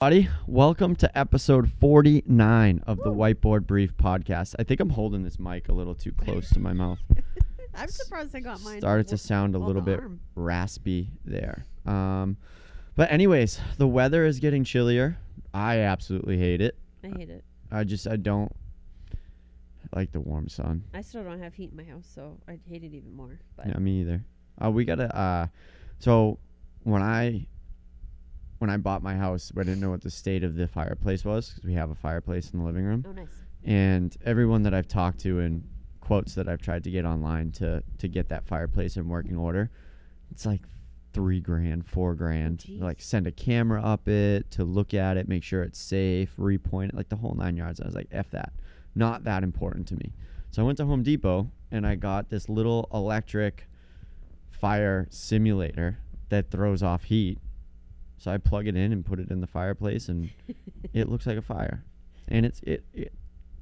Buddy, welcome to episode 49 of the Whiteboard Brief podcast. I think I'm holding this mic a little too close to my mouth. I'm surprised I got mine. Started to sound a little bit arm. raspy there. Um, but anyways, the weather is getting chillier. I absolutely hate it. I hate it. I just I don't like the warm sun. I still don't have heat in my house, so I'd hate it even more. But Yeah, me either. Uh, we gotta. Uh, so when I when I bought my house, I didn't know what the state of the fireplace was because we have a fireplace in the living room. oh, nice. And everyone that I've talked to and quotes that I've tried to get online to to get that fireplace in working order, it's like three grand, four grand. Oh, jeez. like send a camera up it to look at it, make sure it's safe, repoint it, like the whole nine yards. I was like, f that, not that important to me. So I went to Home Depot and I got this little electric fire simulator that throws off heat. So I plug it in and put it in the fireplace, and it looks like a fire, and it's it, it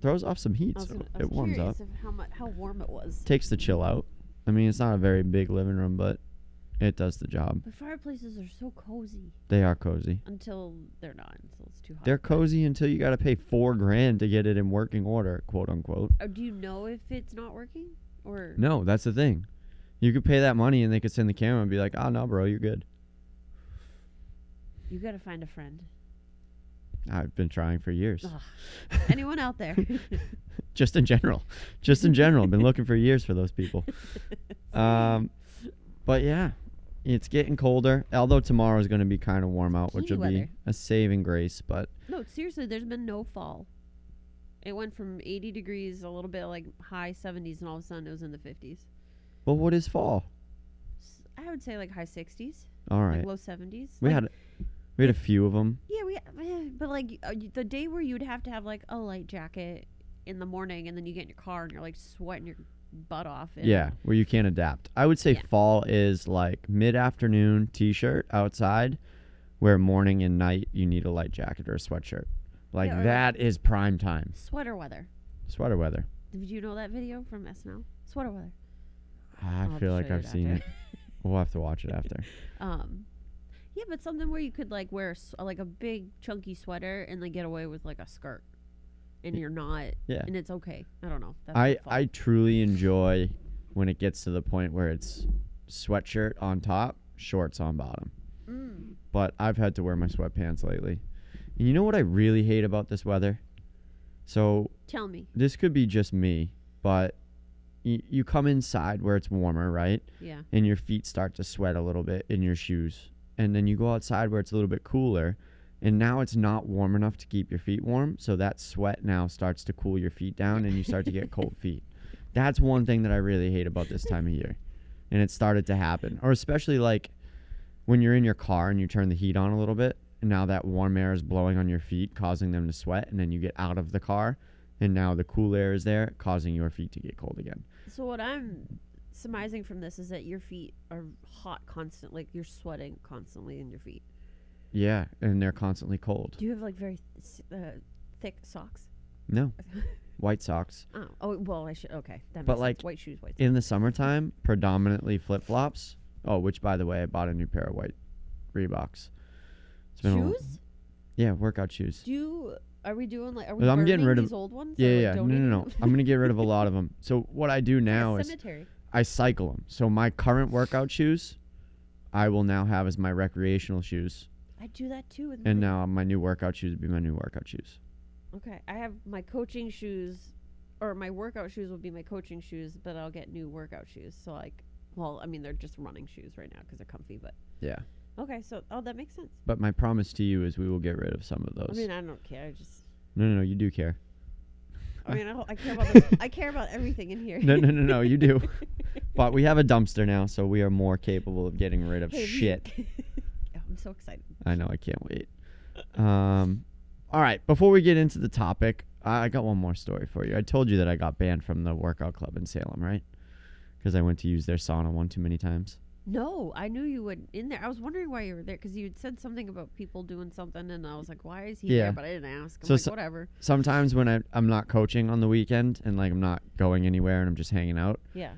throws off some heat, I was, so gonna, I was it warms up. of how much how warm it was. Takes the chill out. I mean, it's not a very big living room, but it does the job. But fireplaces are so cozy They are cozy. until they're not. Until it's too hot. They're cozy until you got to pay four grand to get it in working order, quote unquote. Oh, do you know if it's not working or? No, that's the thing. You could pay that money and they could send the camera and be like, "Oh no, bro, you're good." You gotta find a friend. I've been trying for years. Ugh. Anyone out there? Just in general, just in general, I've been looking for years for those people. Um, but yeah, it's getting colder. Although tomorrow is going to be kind of warm out, which will be a saving grace. But no, seriously, there's been no fall. It went from 80 degrees, a little bit like high 70s, and all of a sudden it was in the 50s. but what is fall? I would say like high 60s, All right, like low 70s. we Like, had we had a few of them. Yeah, we. But like uh, the day where you'd have to have like a light jacket in the morning, and then you get in your car and you're like sweating your butt off. And Yeah, where you can't adapt. I would say Yeah. fall is like mid afternoon t shirt outside, where morning and night you need a light jacket or a sweatshirt. Like Yeah, or- that is prime time. Sweater weather. Sweater weather. Did you know that video from SNL? Sweater weather. I I'll feel like you I've seen it. We'll have to watch it after. Um, yeah, but something where you could like wear s- like a big chunky sweater and like get away with like a skirt, and you're not, Yeah. and it's okay. I don't know. That's I. I truly enjoy when it gets to the point where it's sweatshirt on top, shorts on bottom. Mm. But I've had to wear my sweatpants lately. And you know what I really hate about this weather? So Tell me. this could be just me, but y- you come inside where it's warmer, right? Yeah. And your feet start to sweat a little bit in your shoes. And then you go outside where it's a little bit cooler, and now it's not warm enough to keep your feet warm. So that sweat now starts to cool your feet down, and you start to get cold feet. That's one thing that I really hate about this time of year. And it started to happen. Or especially like when you're in your car and you turn the heat on a little bit, and now that warm air is blowing on your feet, causing them to sweat, and then you get out of the car, and now the cool air is there, causing your feet to get cold again. So what I'm surmising from this is that your feet are hot constantly. Like you're sweating constantly in your feet. Yeah, and they're constantly cold. Do you have like very th- uh, thick socks? No, white socks. Oh, oh well, I should. Okay, that But, makes like, sense. white shoes, white. In the summertime, predominantly flip flops. Oh, which by the way, I bought a new pair of white Reeboks. It's been a- shoes? yeah, workout shoes. Do you, are we doing like? Are we I'm getting rid of- these old ones? Yeah, yeah, like. No, no, no. I'm gonna get rid of a lot of them. So what I do now is cemetery. I cycle them. So my current workout shoes, I will now have as my recreational shoes, I do that too with and mine. now my new workout shoes will be my new workout shoes. Okay, I have my coaching shoes, or my workout shoes will be my coaching shoes, but I'll get new workout shoes. So like, well, I mean they're just running shoes right now because they're comfy. But Yeah. okay, so oh that makes sense. But my promise to you is we will get rid of some of those. I mean I don't care. I just no, no, no, you do care. I mean I, I care about this, I care about everything in here. No, no, no, no, you do. But we have a dumpster now, so we are more capable of getting rid of Hey, we- shit. I'm so excited. I know, I can't wait. Um, all right, before we get into the topic, I I got one more story for you. I told you that I got banned from the workout club in Salem, right? Because I went to use their sauna one too many times. No, I knew you would in there. I was wondering why you were there because you had said something about people doing something, and I was like, "Why is he Yeah. there?" But I didn't ask. I'm So like, so- whatever. Sometimes when I, I'm not coaching on the weekend and like I'm not going anywhere and I'm just hanging out, Yeah.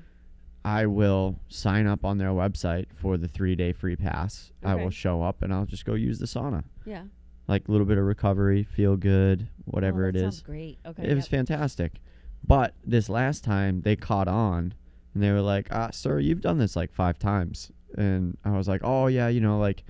I will sign up on their website for the three day free pass. I will show up and I'll just go use the sauna. Yeah. like a little bit of recovery, feel good, oh, whatever oh, it is. Great. Okay. It was fantastic. But this last time they caught on and they were like, ah, sir, you've done this like five times. And I was like, oh, yeah, you know, like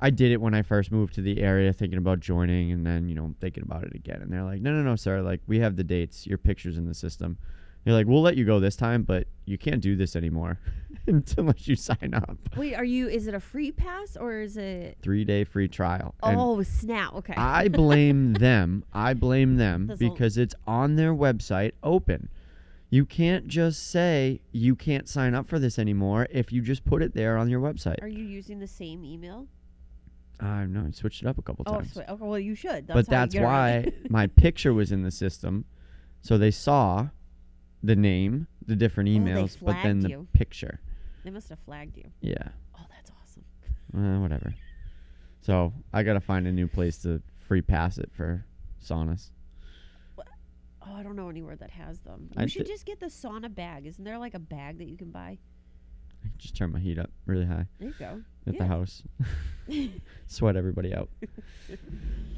I did it when I first moved to the area thinking about joining and then, you know, thinking about it again. And they're like, no, no, no, sir. Like, we have the dates, your picture's in the system. They're like, we'll let you go this time, but you can't do this anymore unless you sign up. Wait, are you? Is it a free pass or is it? Three day free trial. And Oh snap! Okay. I blame them. I blame them That's because it's on their website open. You can't just say you can't sign up for this anymore if you just put it there on your website. are you using the same email? I know, I switched it up a couple Oh, times. sweet. okay. Well, you should. That's but that's you get around why my picture was in the system. So they saw the name, the different Oh, emails, but then the you. picture. they must have flagged you. Yeah. Oh, that's awesome. Uh, whatever. So I got to find a new place to free pass it for saunas. Oh, I don't know anywhere that has them. I You should thi- just get the sauna bag. Isn't there like a bag that you can buy? I can just turn my heat up really high. There you go. at the house. Sweat everybody out. oh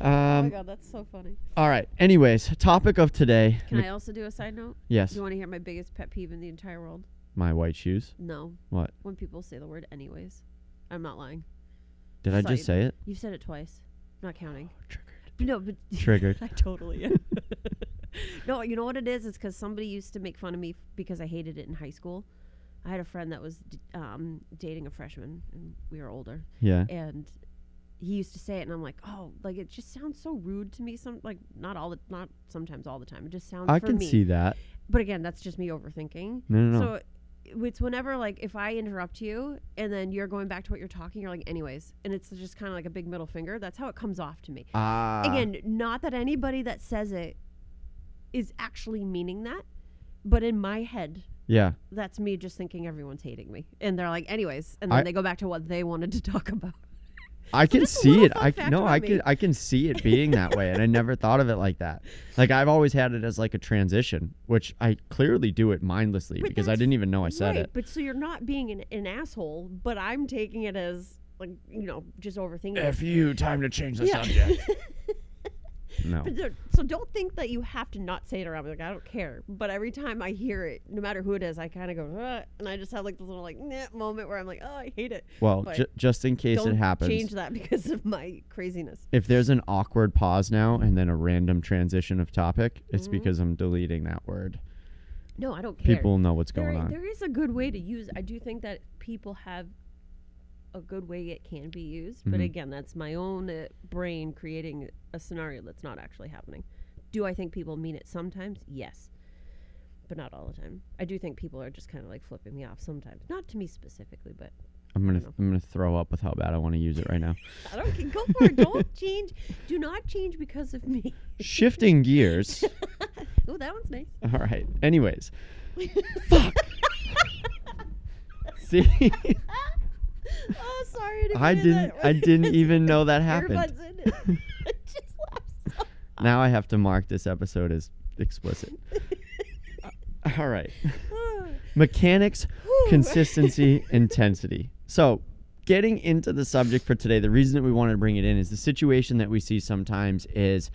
my Um, god, that's so funny. all right. Anyways, topic of today. Can Mc- I also do a side note? yes, You want to hear my biggest pet peeve in the entire world? my white shoes. No. What? When people say the word anyways. I'm not lying. Did I just say it? You've said it twice. Not counting. Triggered. No, but Triggered. I totally am. no, you know what it is? It's because somebody used to make fun of me f- because I hated it in high school. I had a friend that was d- um, dating a freshman, and we were older, Yeah. and he used to say it, and I'm like, oh, like it just sounds so rude to me. Some like not all the not sometimes all the time. It just sounds. I for can me. see that. But again, that's just me overthinking. No, no, no. So it's whenever like if I interrupt you and then you're going back to what you're talking, you're like, anyways, and it's just kind of like a big middle finger. That's how it comes off to me. Ah. Again, not that anybody that says it is actually meaning that, but in my head, Yeah. that's me just thinking everyone's hating me, and they're like, anyways, and then I- they go back to what they wanted to talk about. I can see it. I fact no, about I me. can I can see it being that way, and I never thought of it like that. Like I've always had it as like a transition, which I clearly do it mindlessly But because I didn't even know I said right, it. but so you're not being an, an asshole, but I'm taking it as like you know just overthinking. it. you, time to change the Yeah. subject. no. So don't think that you have to not say it around me. Like I don't care. But every time I hear it, no matter who it is, I kind of go, "Ugh," and I just have like this little like nah moment where I'm like, oh, I hate it. Well, ju- just in case it happens, change that because of my craziness. if there's an awkward pause now and then a random transition of topic, it's Mhm. because I'm deleting that word. No, I don't care. People know what's there, going on. there is a good way to use. I do think that people have a good way it can be used, but Mhm. again, that's my own uh, brain creating a scenario that's not actually happening. Do I think people mean it sometimes? Yes. But not all the time. I do think people are just kind of like flipping me off sometimes. Not to me specifically, but I'm gonna know. I'm gonna throw up with how bad I want to use it right now. I don't go for it. Don't change. Do not change because of me. Shifting gears. oh, that one's nice. All right. Anyways, fuck. See, oh, sorry. I didn't, I didn't that. I didn't even know that happened. In it. Just so Now I have to mark this episode as explicit. All right. Mechanics, consistency, intensity. So, getting into the subject for today, the reason that we wanted to bring it in is the situation that we see sometimes is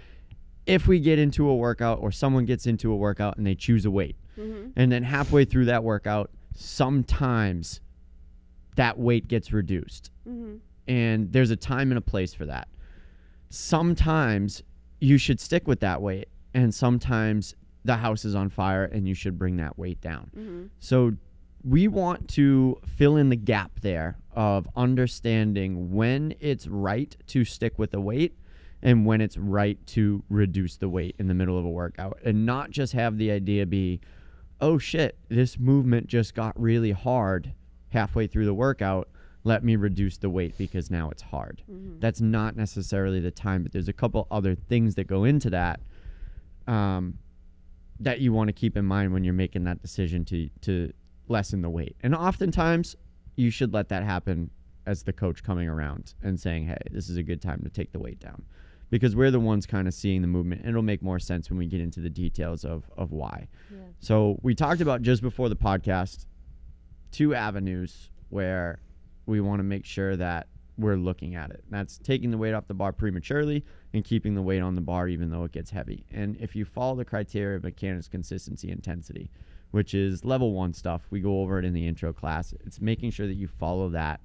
if we get into a workout or someone gets into a workout and they choose a weight, Mhm. and then halfway through that workout, sometimes that weight gets reduced. Mhm. And there's a time and a place for that. Sometimes you should stick with that weight, and sometimes the house is on fire and you should bring that weight down. Mhm. So we want to fill in the gap there of understanding when it's right to stick with the weight and when it's right to reduce the weight in the middle of a workout and not just have the idea be oh shit this movement just got really hard halfway through the workout let me reduce the weight because now it's hard Mhm. that's not necessarily the time but there's a couple other things that go into that um, that you want to keep in mind when you're making that decision to to lessen the weight and oftentimes you should let that happen as the coach coming around and saying hey this is a good time to take the weight down because we're the ones kind of seeing the movement and it'll make more sense when we get into the details of of why Yeah. so we talked about just before the podcast two avenues where we want to make sure that we're looking at it. That's taking the weight off the bar prematurely and keeping the weight on the bar even though it gets heavy. And if you follow the criteria of mechanics consistency intensity, which is level 1 stuff, we go over it in the intro class. It's making sure that you follow that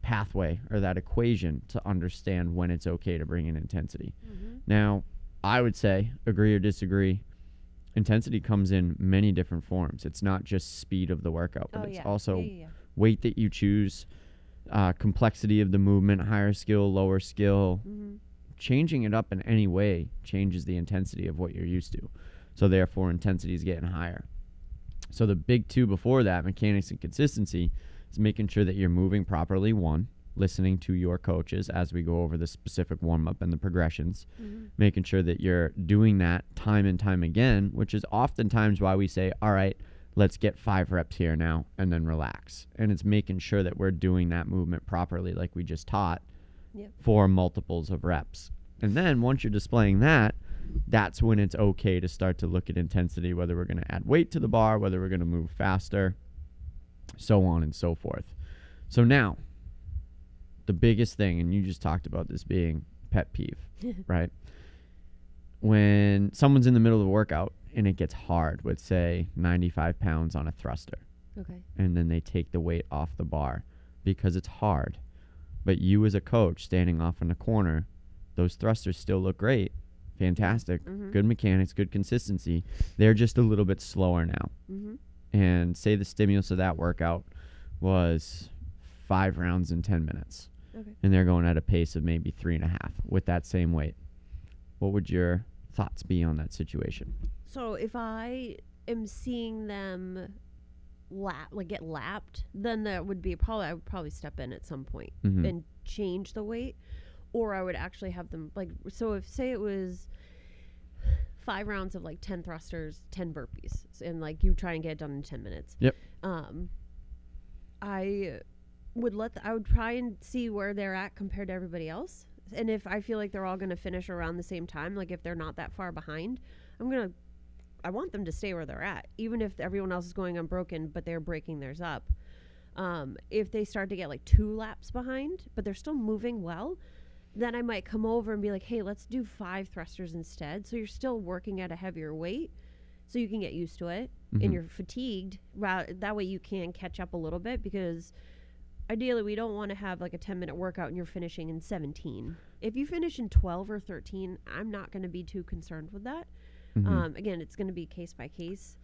pathway or that equation to understand when it's okay to bring in intensity. Mm-hmm. Now, I would say, agree or disagree, intensity comes in many different forms. It's not just speed of the workout, but Oh it's yeah. also yeah, yeah, weight that you choose, uh, complexity of the movement, higher skill, lower skill. Mhm. Changing it up in any way changes the intensity of what you're used to. So, therefore, intensity is getting higher. So, the big two before that, mechanics and consistency, is making sure that you're moving properly. One, listening to your coaches as we go over the specific warm up and the progressions Mhm. making sure that you're doing that time and time again, which is oftentimes why we say, all right, let's get five reps here now and then relax. And it's making sure that we're doing that movement properly, like we just taught, Yep. for multiples of reps. And then once you're displaying that, that's when it's okay to start to look at intensity, whether we're going to add weight to the bar, whether we're going to move faster, so on and so forth. So now, the biggest thing, and you just talked about this being pet peeve, right? When someone's in the middle of a workout and it gets hard with, say, 95 pounds on a thruster, Okay. and then they take the weight off the bar because it's hard. But you, as a coach, standing off in the corner, those thrusters still look great. Fantastic. Mhm. Good mechanics, good consistency. They're just a little bit slower now. Mhm. And say the stimulus of that workout was five rounds in 10 minutes Okay. and they're going at a pace of maybe three and a half with that same weight. What would your thoughts be on that situation? So if I am seeing them lap like get lapped, then that would be probably I would probably step in at some point Mhm. and change the weight, or I would actually have them like so if say it was five rounds of like 10 thrusters 10 burpees and like you try and get it done in 10 minutes Yep. um i would let the, i would try and see where they're at compared to everybody else and if i feel like they're all going to finish around the same time like if they're not that far behind i'm going to i want them to stay where they're at even if everyone else is going unbroken but they're breaking theirs up um, if they start to get like two laps behind but they're still moving well then I might come over and be like, hey, let's do five thrusters instead. So you're still working at a heavier weight so you can get used to it Mhm. and you're fatigued. Ra- That way you can catch up a little bit because ideally we don't want to have like a 10 minute workout and you're finishing in 17. If you finish in 12 or 13, I'm not going to be too concerned with that. Mhm. Um, again, it's going to be case by case,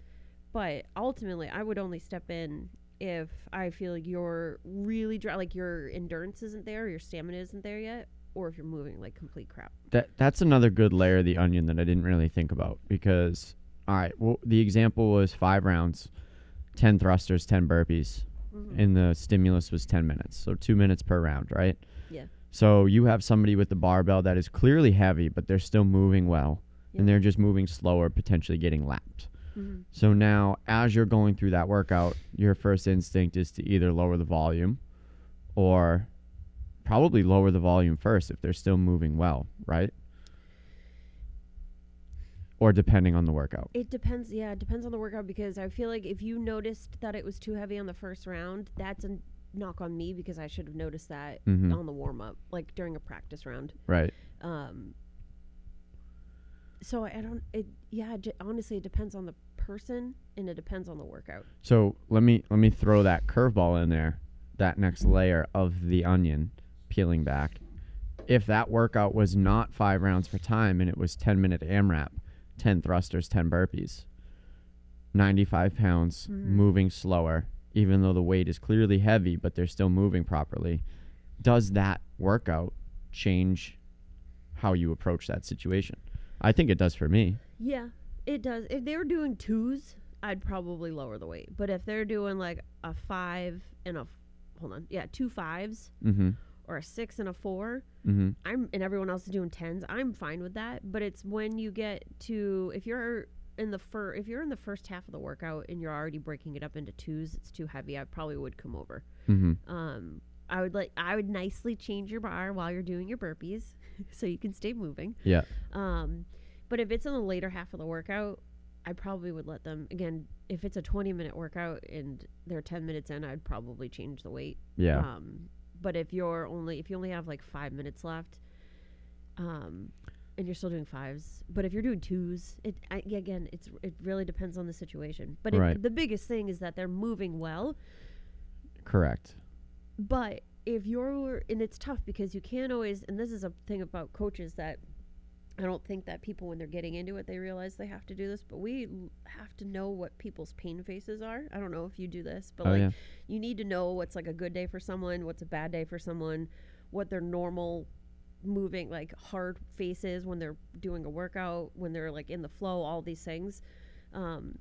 but ultimately, I would only step in if I feel like you're really dry, like your endurance isn't there, your stamina isn't there yet, or if you're moving like complete crap. that that's another good layer of the onion that I didn't really think about because all right, well the example was 5 rounds, 10 thrusters, 10 burpees, Mhm. and the stimulus was 10 minutes. So 2 minutes per round, right? Yeah. So you have somebody with the barbell that is clearly heavy but they're still moving well Yeah. and they're just moving slower, potentially getting lapped. Mhm. So now, as you're going through that workout, your first instinct is to either lower the volume or probably lower the volume first if they're still moving well, right? Or depending on the workout. It depends. Yeah, it depends on the workout because I feel like if you noticed that it was too heavy on the first round, that's a knock on me because I should have noticed that hmm on the warm up, like during a practice round. Right. Um, so I I don't. It yeah. J- honestly, it depends on the person and it depends on the workout. So let me let me throw that curveball in there, that next layer of the onion peeling back. If that workout was not five rounds per time and it was 10 minute AMRAP, 10 thrusters, 10 burpees, 95 pounds, Mhm. moving slower, even though the weight is clearly heavy, but they're still moving properly, does that workout change how you approach that situation? I think it does for me. Yeah, it does. If they were doing twos, I'd probably lower the weight. But if they're doing like a five and a, hold on, yeah, two fives Mm-hmm. Or a six and a four, Mm-hmm. I'm and everyone else is doing tens. I'm fine with that. But it's when you get to if you're in the fir- if you're in the first half of the workout and you're already breaking it up into twos, it's too heavy. I probably would come over. Mm-hmm. Um, I would like I would nicely change your bar while you're doing your burpees, so you can stay moving. Yeah. Um, but if it's in the later half of the workout, I probably would let them again. If it's a 20 minute workout and they're 10 minutes in, I'd probably change the weight. Yeah. Um, but if you're only if you only have like five minutes left, um, and you're still doing fives. But if you're doing twos, it I, again, it's it really depends on the situation. But if, Right. the biggest thing is that they're moving well. Correct. But if you're and it's tough because you can't always and this is a thing about coaches that I don't think that people when they're getting into it they realize they have to do this, but we have to know what people's pain faces are. I don't know if you do this, but oh like yeah. you need to know what's like a good day for someone, what's a bad day for someone, what their normal moving like hard face is when they're doing a workout, when they're like in the flow, all these things. Um,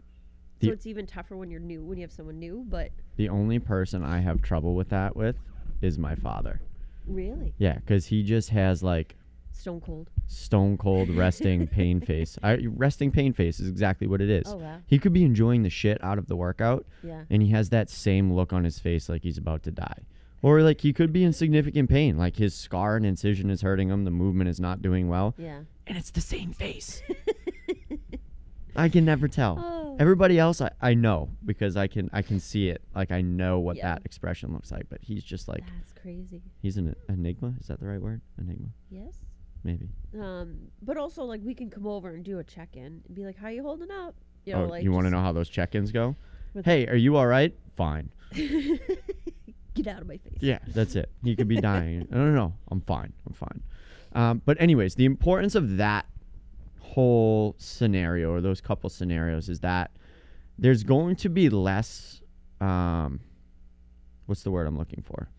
so it's even tougher when you're new, when you have someone new. But The only person I have trouble with that with is my father. really, Yeah, because he just has like stone cold. stone cold resting pain face. I, resting pain face is exactly what it is. Oh wow, He could be enjoying the shit out of the workout, yeah, and he has that same look on his face like he's about to die. Or like he could be in significant pain, like his scar and incision is hurting him, the movement is not doing well, yeah. and it's the same face. I can never tell. Oh. Everybody else I, I know because I can I can see it. Like I know what Yeah. that expression looks like, but he's just like That's crazy. he's an enigma. Is that the right word? Enigma? Yes. Maybe. Um, but also like we can come over and do a check in and be like, "How you holding up?" You know, oh, like you want to know how those check-ins go? Hey, are you all right? Fine. Get out of my face. Yeah, that's it. He could be dying. no, no, no. I'm fine. I'm fine. Um, but anyways, the importance of that whole scenario or those couple scenarios is that there's going to be less. Um, what's the word I'm looking for?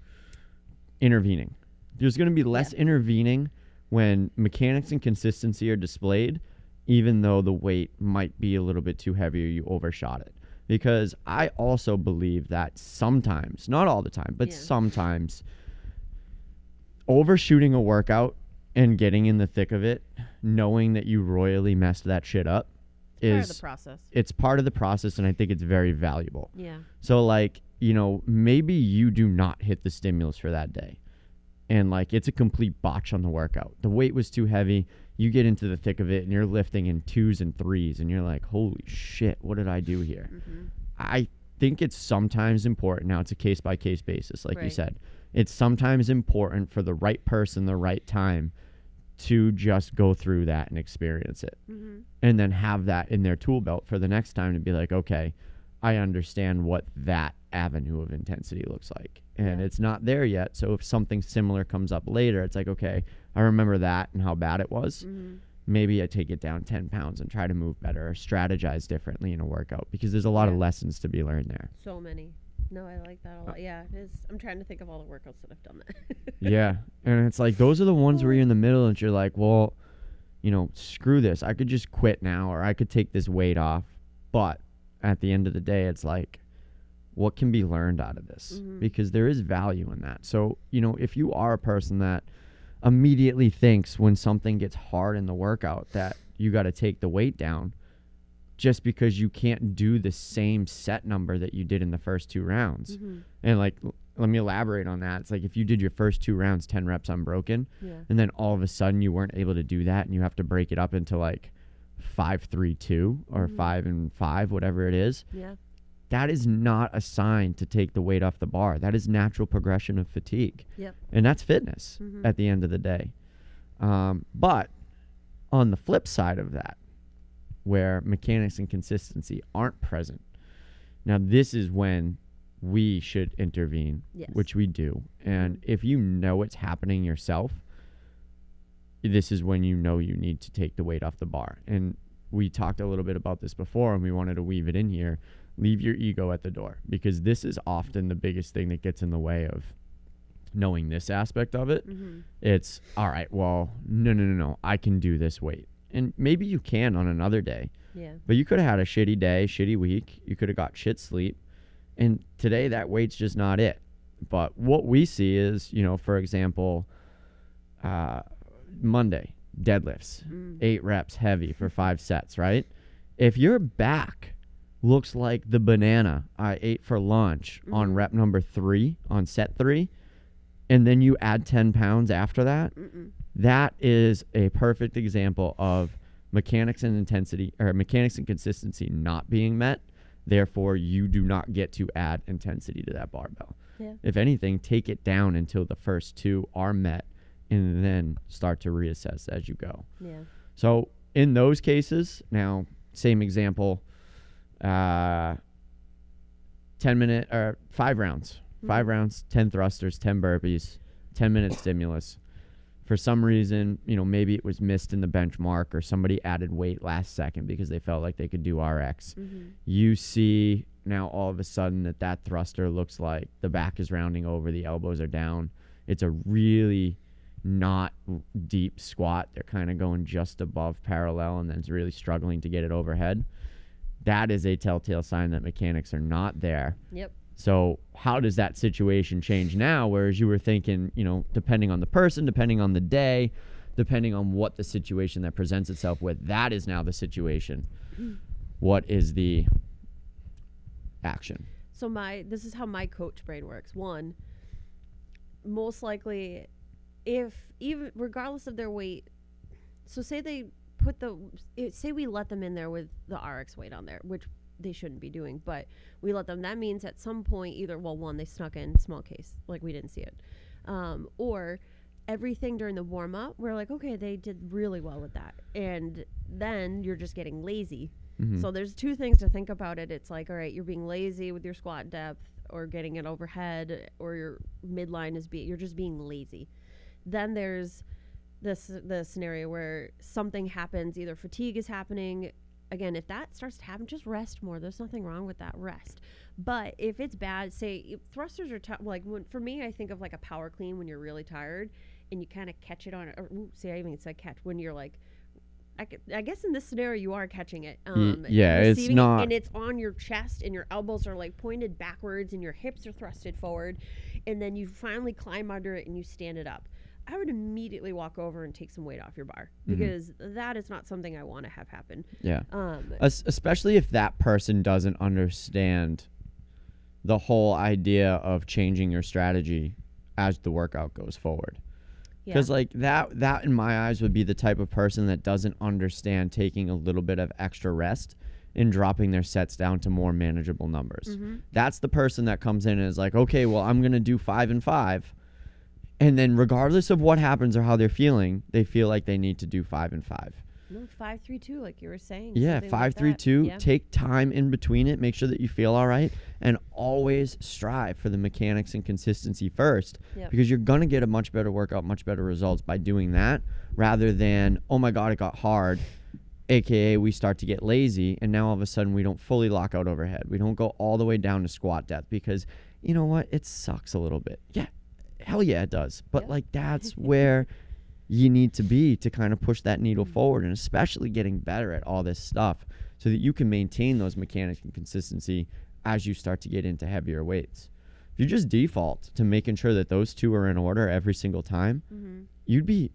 Intervening. There's going to be less intervening when mechanics and consistency are displayed, even though the weight might be a little bit too heavy or you overshot it. Because I also believe that sometimes, not all the time, but Yeah. sometimes, overshooting a workout and getting in the thick of it, knowing that you royally messed that shit up, is Part of the process. it's part of the process, and I think it's very valuable. Yeah. So like, you know, maybe you do not hit the stimulus for that day. And like it's a complete botch on the workout. The weight was too heavy. You get into the thick of it and you're lifting in twos and threes and you're like, "Holy shit, what did I do here?" Mm-hmm. I think it's sometimes important. Now it's a case by case basis, like you said. It's sometimes important for the right person, the right time to just go through that and experience it Mm-hmm. and then have that in their tool belt for the next time to be like, okay, I understand what that avenue of intensity looks like. And Yeah. it's not there yet. So if something similar comes up later, it's like, okay, I remember that and how bad it was. Mm-hmm. Maybe I take it down 10 pounds and try to move better or strategize differently in a workout because there's a lot of lessons to be learned there. So many. No, I like that a lot. Yeah, it is. I'm trying to think of all the workouts that I've done that. yeah. And it's like, those are the ones where you're in the middle and you're like, well, you know, screw this. I could just quit now or I could take this weight off. But at the end of the day, it's like, what can be learned out of this? Mhm. Because there is value in that. So, you know, if you are a person that immediately thinks when something gets hard in the workout that you got to take the weight down just because you can't do the same set number that you did in the first two rounds. mm-hmm. And like, l- let me elaborate on that. It's like if you did your first two rounds, 10 reps unbroken, Yeah. and then all of a sudden you weren't able to do that and you have to break it up into like five, three, two or Mhm. five and five, whatever it is, Yeah. that is not a sign to take the weight off the bar. That is natural progression of fatigue. Yep. And that's fitness Mhm. at the end of the day. Um, but on the flip side of that, where mechanics and consistency aren't present, now this is when we should intervene, Yes. which we do. And if you know it's happening yourself, this is when you know you need to take the weight off the bar. And we talked a little bit about this before and we wanted to weave it in here. Leave your ego at the door because this is often the biggest thing that gets in the way of knowing this aspect of it. Mm-hmm. It's all right, well, no, no, no, no, I can do this weight. And maybe you can on another day, Yeah. but you could have had a shitty day, shitty week. You could have got shit sleep. And today that weight's just not it. But what we see is, you know, for example, uh, Monday, deadlifts, Mm. eight reps heavy for five sets, right? If your back looks like the banana I ate for lunch on Mhm. rep number three, on set three, and then you add 10 pounds after that, Mm-mm. that is a perfect example of mechanics and intensity or mechanics and consistency not being met. Therefore, you do not get to add intensity to that barbell. Yeah. If anything, take it down until the first two are met and then start to reassess as you go. Yeah. So in those cases, now same example, uh, ten minute or five rounds, five rounds, ten thrusters, ten burpees, ten minute stimulus. For some reason, you know, maybe it was missed in the benchmark or somebody added weight last second because they felt like they could do RX. Mm-hmm. You see now all of a sudden that that thruster looks like the back is rounding over, the elbows are down. It's a really not deep squat. They're kind of going just above parallel and then it's really struggling to get it overhead. That is a telltale sign that mechanics are not there. Yep. So how does that situation change now? Whereas you were thinking, you know, depending on the person, depending on the day, depending on what the situation that presents itself with, that is now the situation. What is the action? So my this is how my coach brain works. One, most likely, if even regardless of their weight, so say they put the it, say we let them in there with the RX weight on there, which they shouldn't be doing, but we let them. That means at some point, either well, one they snuck in small case, like we didn't see it, um, or everything during the warm up, we're like, okay, they did really well with that, and then you're just getting lazy Mhm. so there's two things to think about it. It's like, all right, you're being lazy with your squat depth or getting it overhead or your midline is be you're just being lazy. Then there's this the scenario where something happens, either fatigue is happening. Again, if that starts to happen, just rest more. There's nothing wrong with that. Rest. But if it's bad, say thrusters are t- like when, for me, I think of like a power clean when you're really tired and you kind of catch it on. Or, ooh, see, I even said catch when you're like I, guess in this scenario you are catching it. Um, yeah, it's receiving it, not- and it's on your chest, and your elbows are like pointed backwards, and your hips are thrusted forward, and then you finally climb under it and you stand it up. I would immediately walk over and take some weight off your bar Mhm. because that is not something I want to have happen. Yeah. Um, Es- especially if that person doesn't understand the whole idea of changing your strategy as the workout goes forward. yeah. Because like that that in my eyes would be the type of person that doesn't understand taking a little bit of extra rest and dropping their sets down to more manageable numbers. Mhm. That's the person that comes in and is like, okay, well, I'm gonna do five and five. And then regardless of what happens or how they're feeling, they feel like they need to do five and five. no, five three two, like you were saying. Yeah, like five, three, two. Yeah. Take time in between it. Make sure that you feel all right, and always strive for the mechanics and consistency first, Yep. because you're gonna get a much better workout, much better results by doing that, rather than oh my god, it got hard, aka we start to get lazy, and now all of a sudden we don't fully lock out overhead. We don't go all the way down to squat depth because you know what? It sucks a little bit. Yeah, hell yeah, it does. But Yep. like that's where you need to be to kind of push that needle Mm. forward and especially getting better at all this stuff so that you can maintain those mechanics and consistency as you start to get into heavier weights. If you just default to making sure that those two are in order every single time, Mhm. you'd be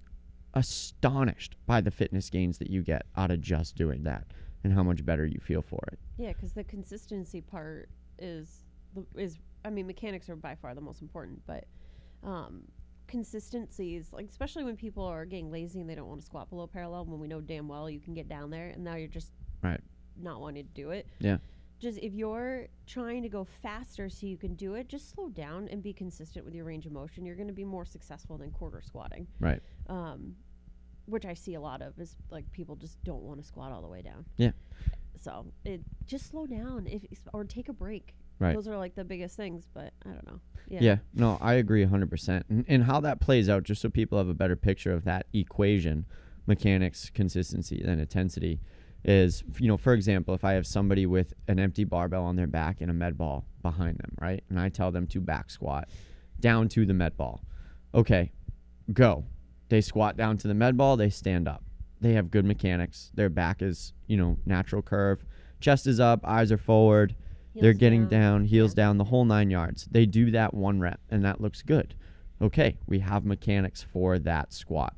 astonished by the fitness gains that you get out of just doing that and how much better you feel for it. Yeah, because the consistency part is the- is I mean mechanics are by far the most important, but um, consistency is like especially when people are getting lazy and they don't want to squat below parallel when we know damn well you can get down there and now you're just Right. not wanting to do it. Yeah. Just if you're trying to go faster so you can do it, just slow down and be consistent with your range of motion. You're going to be more successful than quarter squatting. Right. Um, which I see a lot of is like people just don't want to squat all the way down. Yeah. So it just slow down if or take a break. Right. Those are like the biggest things, but I don't know. Yeah. Yeah, no, I agree 100%. And, and how that plays out, just so people have a better picture of that equation mechanics, consistency, and intensity is, you know, for example, if I have somebody with an empty barbell on their back and a med ball behind them, right? And I tell them to back squat down to the med ball. Okay, go. They squat down to the med ball, they stand up. They have good mechanics. Their back is, you know, natural curve. Chest is up, eyes are forward they're getting down, down, heels yeah. down, the whole nine yards. They do that one rep, and that looks good. Okay, we have mechanics for that squat.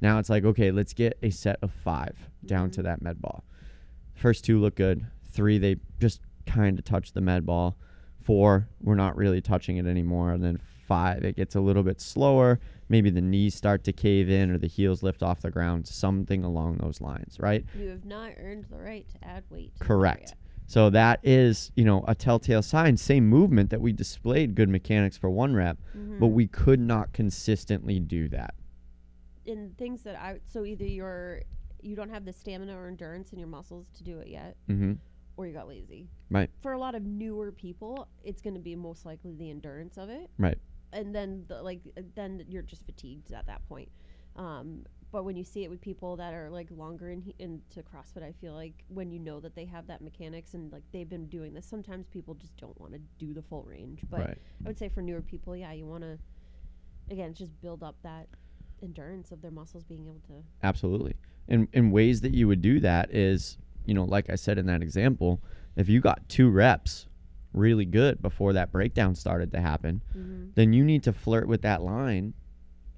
Now it's like, okay, let's get a set of five down to Mhm. that med ball. First two look good. Three, they just kind of touch the med ball. Four, we're not really touching it anymore. And then five, it gets a little bit slower. Maybe the knees start to cave in or the heels lift off the ground, something along those lines, right? You have not earned the right to add weight. to Correct. So that is, you know, a telltale sign. Same movement that we displayed good mechanics for one rep, but Mhm. we could not consistently do that. in things that I so either you're you don't have the stamina or endurance in your muscles to do it yet, Mm-hmm. or you got lazy. Right. For a lot of newer people, it's going to be most likely the endurance of it. Right. And then the, like then you're just fatigued at that point. Um, but when you see it with people that are like longer in, into CrossFit, I feel like when you know that they have that mechanics and like they've been doing this, sometimes people just don't want to do the full range. But right. I would say for newer people, yeah, you want to again just build up that endurance of their muscles being able to. Absolutely. And and ways that you would do that is, you know, like I said in that example, if you got two reps really good before that breakdown started to happen, Mm-hmm. then you need to flirt with that line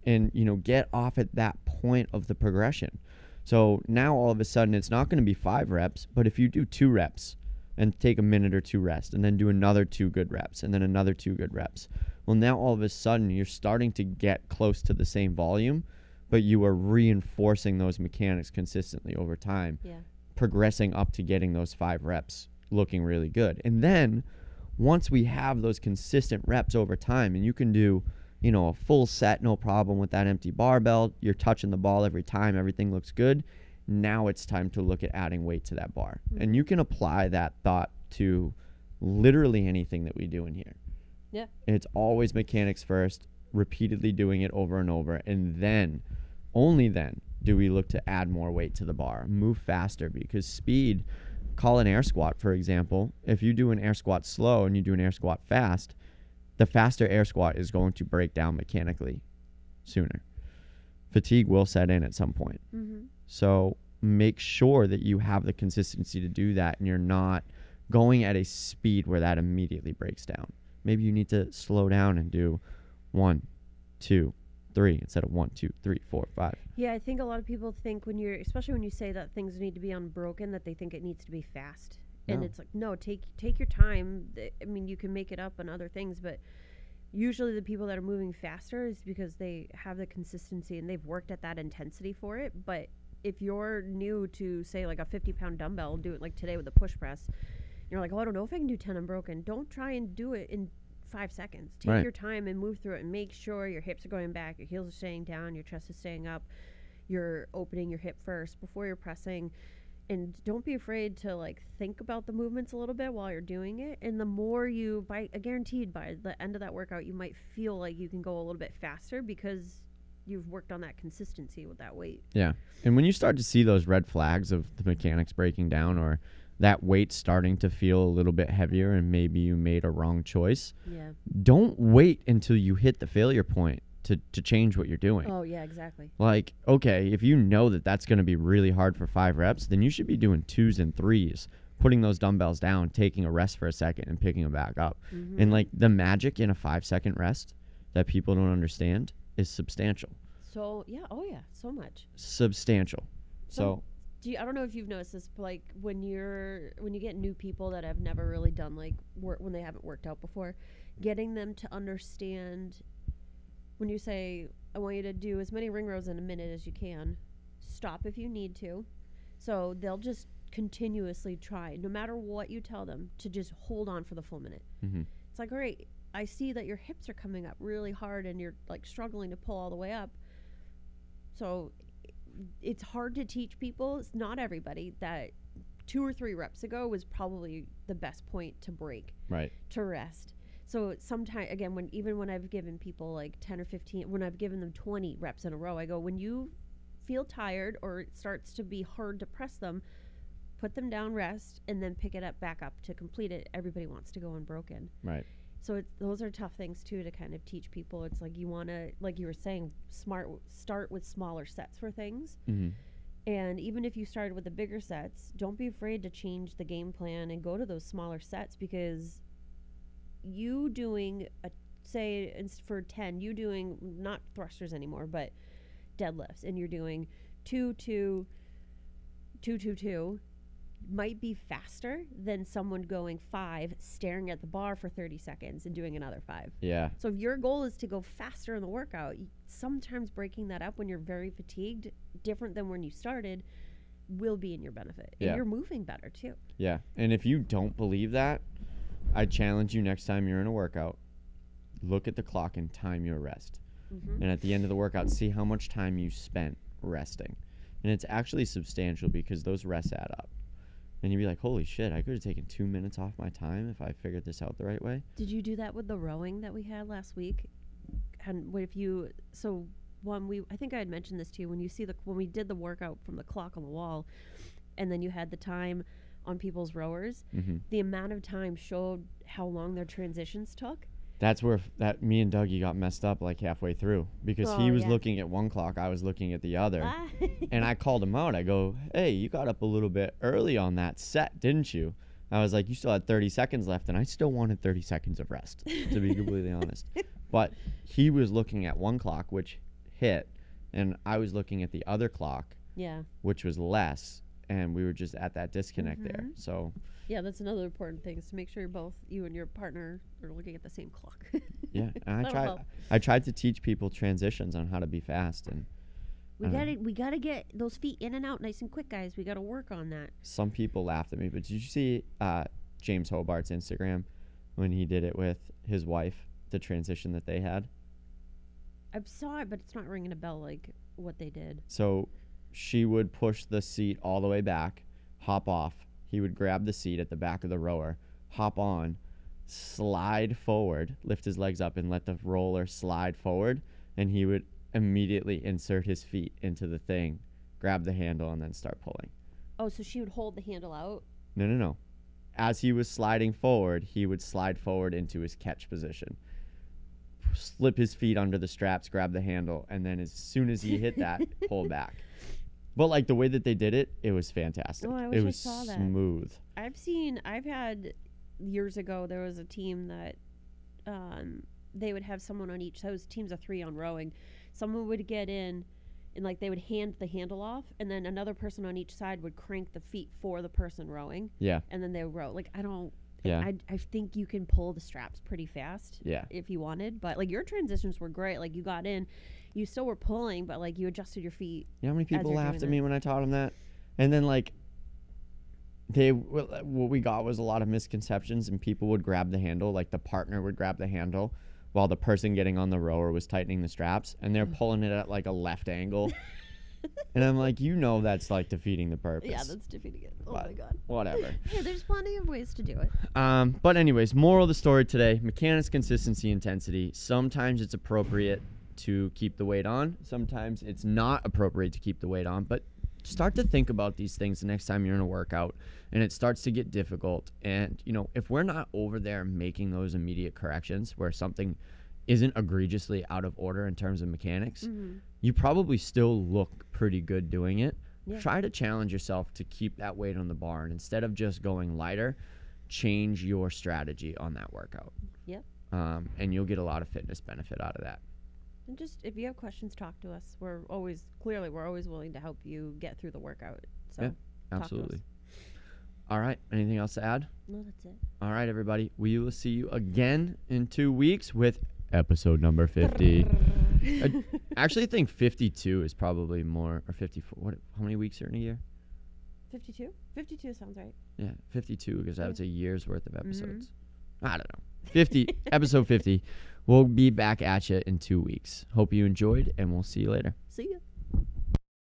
and, you know, get off at that point of the progression. So now all of a sudden it's not going to be 5 reps, but if you do 2 reps and take a minute or two rest and then do another 2 good reps and then another 2 good reps. Well, now all of a sudden you're starting to get close to the same volume, but you are reinforcing those mechanics consistently over time, Yeah. progressing up to getting those 5 reps looking really good. And then once we have those consistent reps over time and you can do you know a full set no problem with that empty barbell you're touching the ball every time everything looks good. Now it's time to look at adding weight to that bar. And mm-hmm. you can apply that thought to literally anything that we do in here. Yeah. it's always mechanics first repeatedly doing it over and over and then only then do we look to add more weight to the bar. Move faster because speed call an air squat for example. If you do an air squat slow and you do an air squat fast the faster air squat is going to break down mechanically sooner fatigue will set in at some point Mm-hmm. so make sure that you have the consistency to do that and you're not going at a speed where that immediately breaks down maybe you need to slow down and do one two three instead of one two three four five Yeah, I think a lot of people think when you're, especially when you say that things need to be unbroken, that they think it needs to be fast. And No. it's like, no, take take your time. I mean, you can make it up on other things, but usually the people that are moving faster is because they have the consistency and they've worked at that intensity for it. But if you're new to say like a 50 pound dumbbell, do it like today with a push press. You're like, oh, I don't know if I can do 10 unbroken. Don't try and do it in five seconds. Take Right. your time and move through it and make sure your hips are going back, your heels are staying down, your chest is staying up, you're opening your hip first before you're pressing. And don't be afraid to like think about the movements a little bit while you're doing it. And the more you, by I guaranteed by the end of that workout, you might feel like you can go a little bit faster because you've worked on that consistency with that weight. Yeah and when you start to see those red flags of the mechanics breaking down or that weight starting to feel a little bit heavier and maybe you made a wrong choice Yeah. don't wait until you hit the failure point to, to change what you're doing Oh yeah, exactly. Like, okay, if you know that that's going to be really hard for five reps, then you should be doing twos and threes, putting those dumbbells down, taking a rest for a second, and picking them back up. Mhm. And like the magic in a five second rest that people don't understand is substantial. So yeah, oh yeah, so much. Substantial. So- So, Do you, I don't know if you've noticed this, but like when you're when you get new people that have never really done like work when they haven't worked out before, getting them to understand when you say I want you to do as many ring rows in a minute as you can, stop if you need to. So they'll just continuously try, no matter what you tell them, to just hold on for the full minute. Mhm. It's like, all right, I see that your hips are coming up really hard and you're like struggling to pull all the way up. So it's hard to teach people. It's not everybody that two or three reps ago was probably the best point to break right. to rest. So sometimes again when even when I've given people like 10 or 15 when I've given them 20 reps in a row I go when you feel tired or it starts to be hard to press them put them down rest and then pick it up back up to complete it. Everybody wants to go unbroken. Right. so it's, those are tough things too to kind of teach people. It's like you want to like you were saying smart start with smaller sets for things. Hmm and even if you started with the bigger sets, don't be afraid to change the game plan and go to those smaller sets because you doing a say for 10, you doing not thrusters anymore, but deadlifts and you're doing two two two two two might be faster than someone going 5 staring at the bar for 30 seconds and doing another 5. Yeah. So if your goal is to go faster in the workout, sometimes breaking that up when you're very fatigued, different than when you started, will be in your benefit. And you're moving better too. Yeah. And if you don't believe that, I challenge you next time you're in a workout, look at the clock and time your rest. Mhm. and at the end of the workout, see how much time you spent resting. And it's actually substantial because those rests add up. And you'd be like, holy shit, I could have taken two minutes off my time if I figured this out the right way. Did you do that with the rowing that we had last week? And what if you so when we I think I had mentioned this to you when you see the when we did the workout from the clock on the wall, and then you had the time on people's rowers, hmm the amount of time showed how long their transitions took. That's where f- that me and Dougie got messed up like halfway through because he Oh, was yeah. looking at one clock, I was looking at the other. Ah. And I called him out. I go, "Hey, you got up a little bit early on that set, didn't you?" I was like, "You still had 30 seconds left, and I still wanted 30 seconds of rest, to be completely honest." But he was looking at one clock, which hit, and I was looking at the other clock, yeah, which was less, and we were just at that disconnect there. Mhm. So yeah, that's another important thing is to make sure both you and your partner are looking at the same clock. yeah, and I tried. help. I tried to teach people transitions on how to be fast, and We gotta we gotta get those feet in and out nice and quick, guys. We gotta work on that. some people laughed at me. But did you see uh, James Hobart's Instagram when he did it with his wife? The transition that they had. I saw it, but it's not ringing a bell like what they did. So she would push the seat all the way back, hop off. He would grab the seat at the back of the rower, hop on, slide forward, lift his legs up, and let the roller slide forward. And he would immediately insert his feet into the thing, grab the handle, and then start pulling. Oh, so she would hold the handle out. No, no, no. As he was sliding forward, he would slide forward into his catch position, slip his feet under the straps, grab the handle, and then as soon as he hit that, pull back. But like the way that they did it, it was fantastic. Oh, I wish it I was saw that. smooth. I've seen. I've had years ago. There was a team that um, they would have someone on each. Was teams of three on rowing. Someone would get in, and like they would hand the handle off, and then another person on each side would crank the feet for the person rowing, Yeah, and then they would row. Like I don't. Yeah. I, I think you can pull the straps pretty fast yeah, if you wanted, but like your transitions were great. Like you got in, you still were pulling, but like you adjusted your feet. You know how many people laughed at me when I taught them that? And then like they uh, what we got was a lot of misconceptions and people would grab the handle, like the partner would grab the handle while the person getting on the rower was tightening the straps and they're pulling it at like a left angle. and I'm like, you know that's like defeating the purpose. Yeah, that's defeating it. Oh But- my god. Whatever. Hey, there's plenty of ways to do it. Um, but anyways, moral of the story today: mechanics, consistency, intensity. Sometimes it's appropriate to keep the weight on. Sometimes it's not appropriate to keep the weight on. But start to think about these things the next time you're in a workout, and it starts to get difficult. And you know, if we're not over there making those immediate corrections where something isn't egregiously out of order in terms of mechanics, Mhm. you probably still look pretty good doing it. Yeah. Try to challenge yourself to keep that weight on the bar, and instead of just going lighter, change your strategy on that workout. Yep. Um, and you'll get a lot of fitness benefit out of that. And just if you have questions, talk to us. We're always clearly we're always willing to help you get through the workout. So Yeah, talk to us. Absolutely. All right. Anything else to add? No, that's it. All right, everybody. We will see you again in two weeks with episode number 50. I actually think 52 is probably more, or 54. What? How many weeks are in a year? 52? 52 sounds right. Yeah, 52 because Yeah. that's a year's worth of Mhm. episodes. I don't know. 50, episode 50. We'll be back at you in two weeks. Hope you enjoyed, and we'll see you later. See ya.